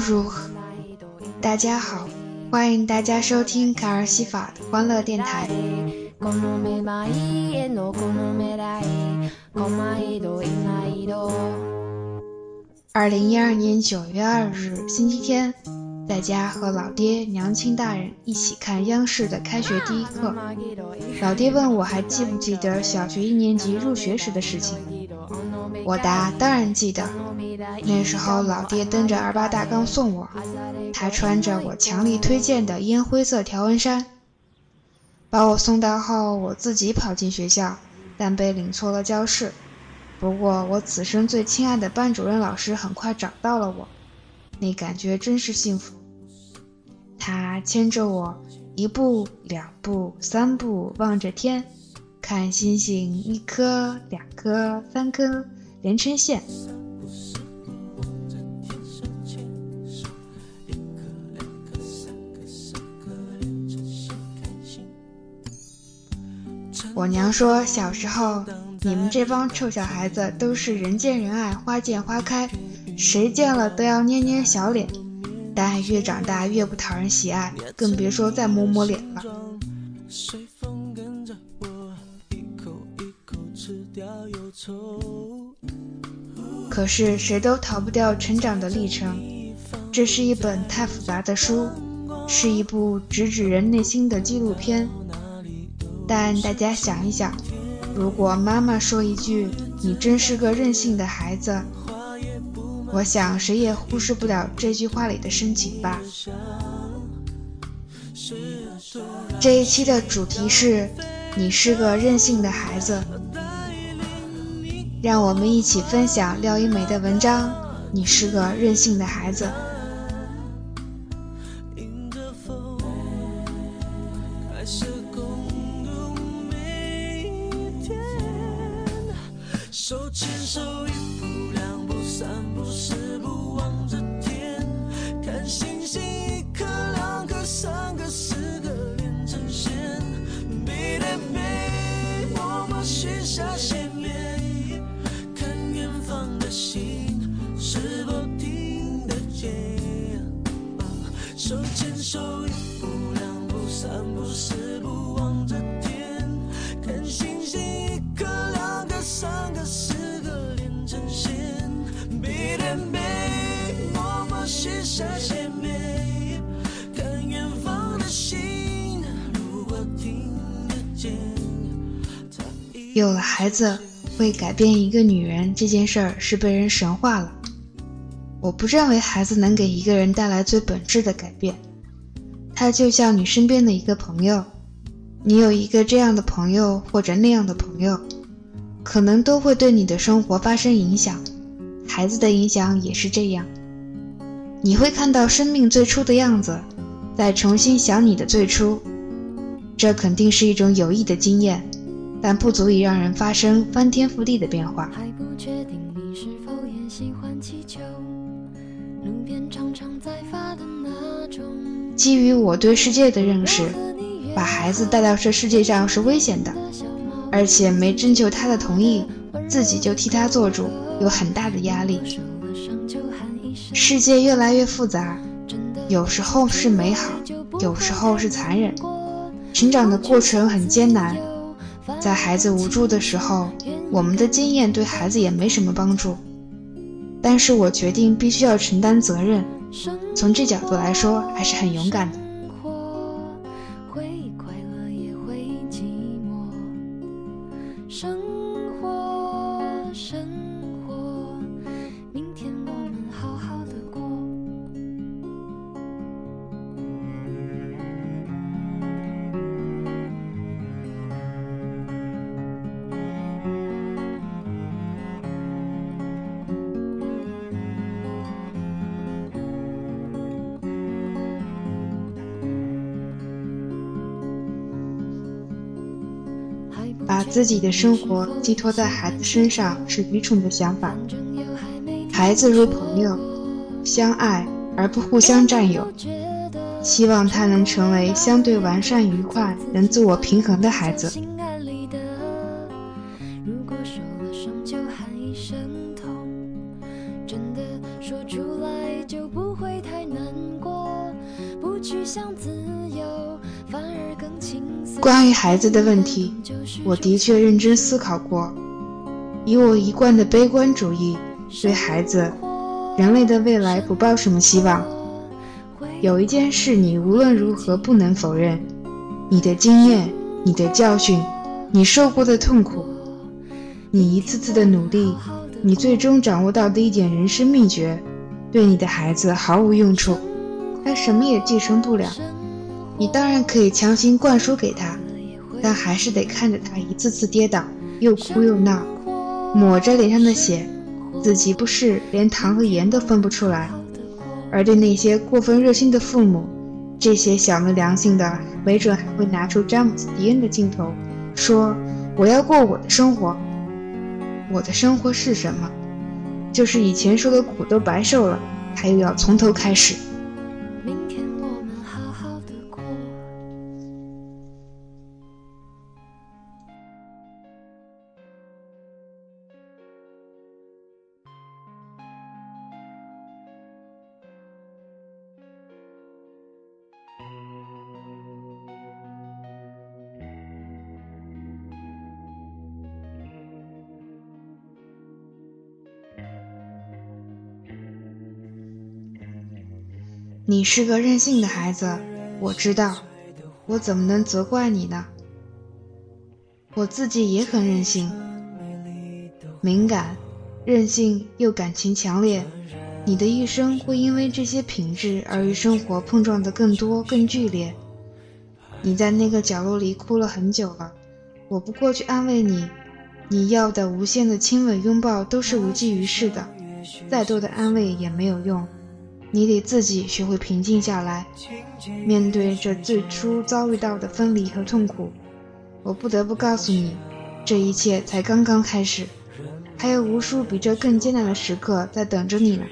如大家好，欢迎大家收听卡尔西法的欢乐电台。二零一二年九月二日，星期天，在家和老爹、娘亲大人一起看央视的开学第一课。老爹问我还记不记得小学一年级入学时的事情，我答当然记得。那时候老爹蹬着二八大杠送我，他穿着我强力推荐的烟灰色条纹衫。把我送到后，我自己跑进学校，但被领错了教室。不过我此生最亲爱的班主任老师很快找到了我，那感觉真是幸福。他牵着我，一步两步三步望着天，看星星一颗两颗三颗连成线。我娘说，小时候你们这帮臭小孩子都是人见人爱、花见花开，谁见了都要捏捏小脸。但越长大越不讨人喜爱，更别说再摸摸脸了。可是谁都逃不掉成长的历程，这是一本太复杂的书，是一部直指人内心的纪录片。但大家想一想，如果妈妈说一句“你真是个任性的孩子”，我想谁也忽视不了这句话里的深情吧。这一期的主题是“你是个任性的孩子”，让我们一起分享廖一梅的文章《你是个任性的孩子》。下心。有了孩子会改变一个女人这件事儿是被人神化了。我不认为孩子能给一个人带来最本质的改变。他就像你身边的一个朋友，你有一个这样的朋友或者那样的朋友，可能都会对你的生活发生影响。孩子的影响也是这样。你会看到生命最初的样子，再重新想你的最初。这肯定是一种有益的经验。但不足以让人发生翻天覆地的变化。基于我对世界的认识，把孩子带到这世界上是危险的，而且没征求他的同意，自己就替他做主，有很大的压力。世界越来越复杂，有时候是美好，有时候是残忍，成长的过程很艰难。在孩子无助的时候，我们的经验对孩子也没什么帮助。但是我决定必须要承担责任，从这角度来说，还是很勇敢的。把自己的生活寄托在孩子身上是愚蠢的想法。孩子如朋友，相爱而不互相占有。希望他能成为相对完善、愉快、能自我平衡的孩子。真的说出来就不会太难过，不去想自关于孩子的问题，我的确认真思考过。以我一贯的悲观主义，对孩子、人类的未来不抱什么希望。有一件事，你无论如何不能否认：你的经验、你的教训、你受过的痛苦、你一次次的努力，你最终掌握到的一点人生秘诀，对你的孩子毫无用处，他什么也继承不了。你当然可以强行灌输给他，但还是得看着他一次次跌倒，又哭又闹，抹着脸上的血，自己不是连糖和盐都分不出来。而对那些过分热心的父母，这些小没良心的，没准还会拿出詹姆斯·迪恩的镜头，说：“我要过我的生活。我的生活是什么？就是以前受的苦都白受了，他又要从头开始。”你是个任性的孩子，我知道，我怎么能责怪你呢？我自己也很任性，敏感、任性又感情强烈。你的一生会因为这些品质而与生活碰撞得更多、更剧烈。你在那个角落里哭了很久了，我不过去安慰你。你要的无限的亲吻、拥抱都是无济于事的，再多的安慰也没有用。你得自己学会平静下来，面对这最初遭遇到的分离和痛苦。我不得不告诉你，这一切才刚刚开始，还有无数比这更艰难的时刻在等着你呢。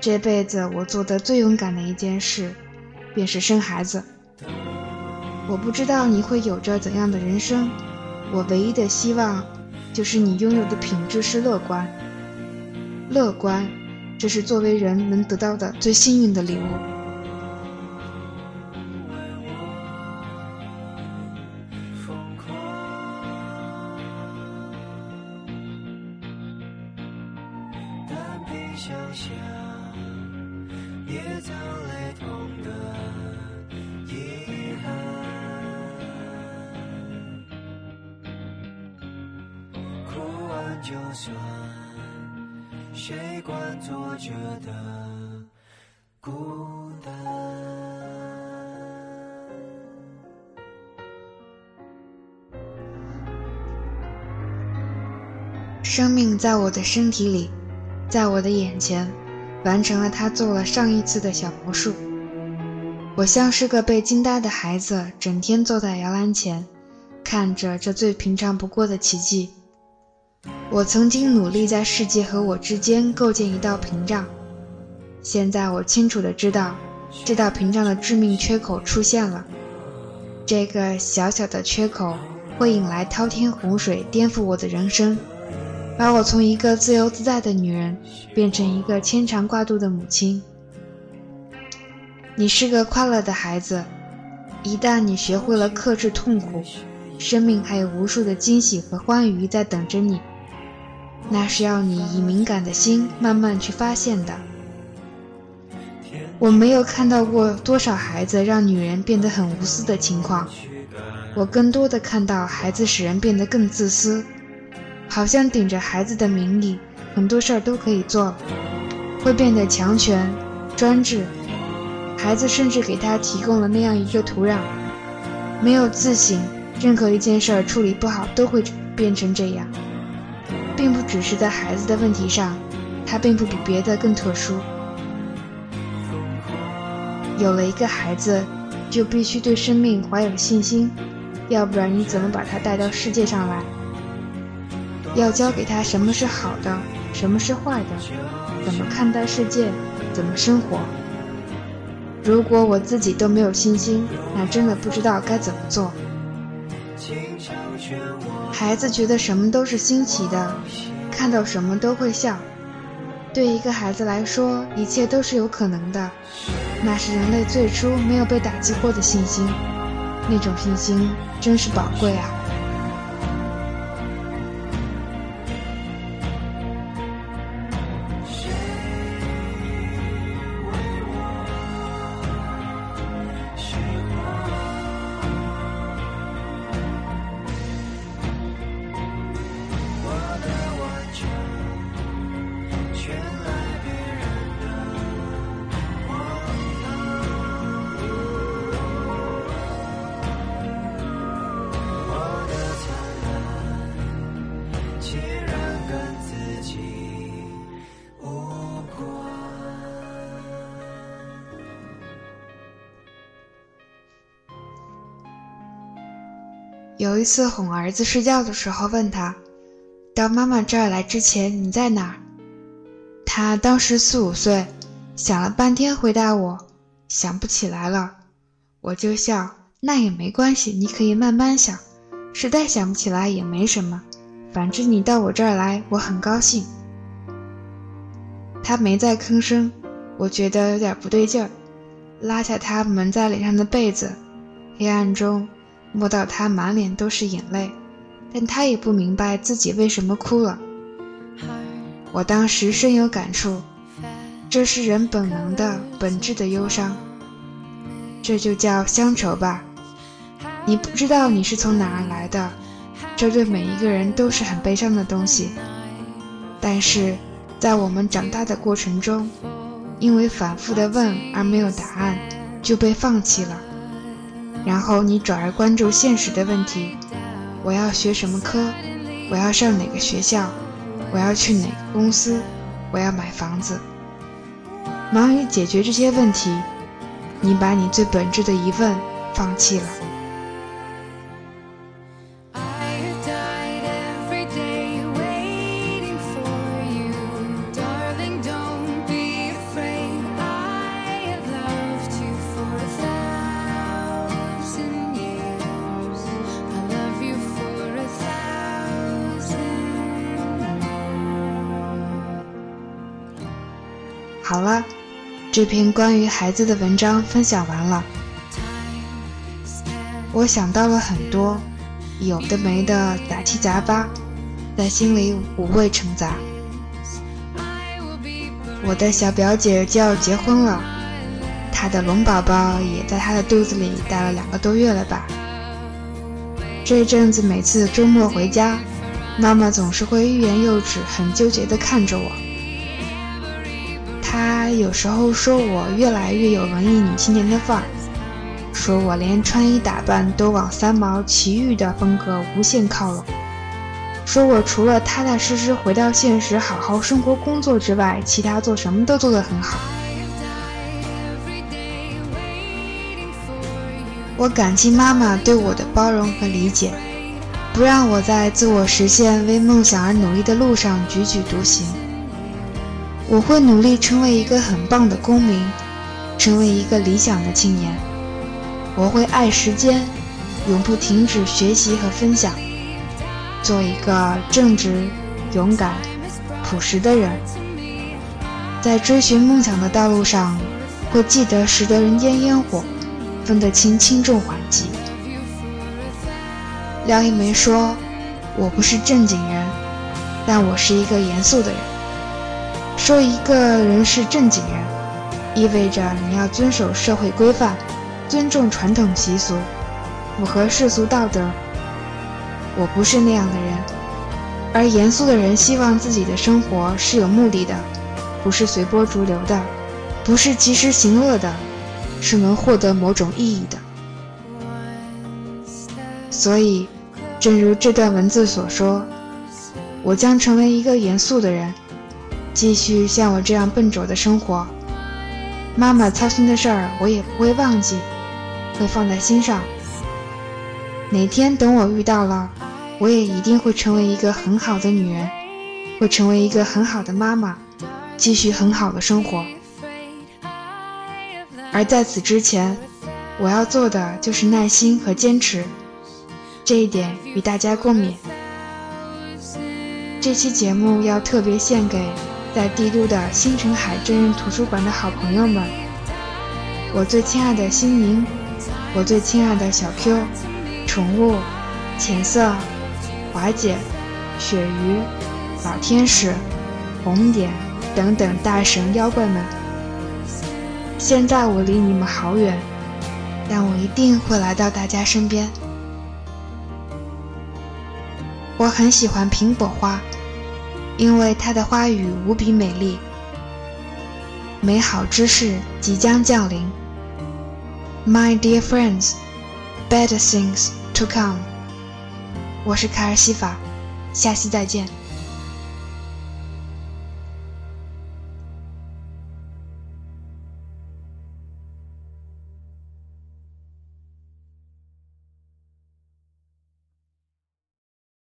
这辈子我做的最勇敢的一件事，便是生孩子。我不知道你会有着怎样的人生，我唯一的希望，就是你拥有的品质是乐观。乐观。这是作为人能得到的最幸运的礼物。就算。习惯坐着的孤单。生命在我的身体里，在我的眼前，完成了他做了上一次的小魔术。我像是个被惊呆的孩子，整天坐在摇篮前，看着这最平常不过的奇迹。我曾经努力在世界和我之间构建一道屏障，现在我清楚的知道，这道屏障的致命缺口出现了。这个小小的缺口会引来滔天洪水，颠覆我的人生，把我从一个自由自在的女人变成一个牵肠挂肚的母亲。你是个快乐的孩子，一旦你学会了克制痛苦，生命还有无数的惊喜和欢愉在等着你。那是要你以敏感的心慢慢去发现的。我没有看到过多少孩子让女人变得很无私的情况，我更多的看到孩子使人变得更自私，好像顶着孩子的名义，很多事儿都可以做，会变得强权、专制。孩子甚至给他提供了那样一个土壤，没有自省，任何一件事儿处理不好都会变成这样。并不只是在孩子的问题上，他并不比别的更特殊。有了一个孩子，就必须对生命怀有信心，要不然你怎么把他带到世界上来？要教给他什么是好的，什么是坏的，怎么看待世界，怎么生活。如果我自己都没有信心，那真的不知道该怎么做。孩子觉得什么都是新奇的，看到什么都会笑。对一个孩子来说，一切都是有可能的。那是人类最初没有被打击过的信心，那种信心真是宝贵啊！有一次哄儿子睡觉的时候，问他：“到妈妈这儿来之前，你在哪儿？”他当时四五岁，想了半天，回答我：“想不起来了。”我就笑：“那也没关系，你可以慢慢想，实在想不起来也没什么，反正你到我这儿来，我很高兴。”他没再吭声，我觉得有点不对劲儿，拉下他蒙在脸上的被子，黑暗中。摸到他满脸都是眼泪，但他也不明白自己为什么哭了。我当时深有感触，这是人本能的本质的忧伤，这就叫乡愁吧。你不知道你是从哪儿来的，这对每一个人都是很悲伤的东西。但是在我们长大的过程中，因为反复的问而没有答案，就被放弃了。然后你转而关注现实的问题：我要学什么科？我要上哪个学校？我要去哪个公司？我要买房子。忙于解决这些问题，你把你最本质的疑问放弃了。好了，这篇关于孩子的文章分享完了。我想到了很多有的没的杂七杂八，在心里五味陈杂。我的小表姐就要结婚了，她的龙宝宝也在她的肚子里待了两个多月了吧？这阵子每次周末回家，妈妈总是会欲言又止，很纠结地看着我。他有时候说我越来越有文艺女青年的范儿，说我连穿衣打扮都往三毛、奇遇的风格无限靠拢，说我除了踏踏实实回到现实、好好生活工作之外，其他做什么都做得很好。我感激妈妈对我的包容和理解，不让我在自我实现、为梦想而努力的路上踽踽独行。我会努力成为一个很棒的公民，成为一个理想的青年。我会爱时间，永不停止学习和分享，做一个正直、勇敢、朴实的人。在追寻梦想的道路上，会记得识得人间烟火，分得清轻重缓急。廖一梅说：“我不是正经人，但我是一个严肃的人。”说一个人是正经人，意味着你要遵守社会规范，尊重传统习俗，符合世俗道德。我不是那样的人，而严肃的人希望自己的生活是有目的的，不是随波逐流的，不是及时行乐的，是能获得某种意义的。所以，正如这段文字所说，我将成为一个严肃的人。继续像我这样笨拙的生活，妈妈操心的事儿我也不会忘记，会放在心上。哪天等我遇到了，我也一定会成为一个很好的女人，会成为一个很好的妈妈，继续很好的生活。而在此之前，我要做的就是耐心和坚持，这一点与大家共勉。这期节目要特别献给。在帝都的星辰海真人图书馆的好朋友们，我最亲爱的心灵，我最亲爱的小 Q，宠物，浅色，华姐，鳕鱼，老天使，红点等等大神妖怪们。现在我离你们好远，但我一定会来到大家身边。我很喜欢苹果花，因为它的花语无比美丽。美好之事即将降临。My dear friends, better things to come。我是卡尔西法，下期再见。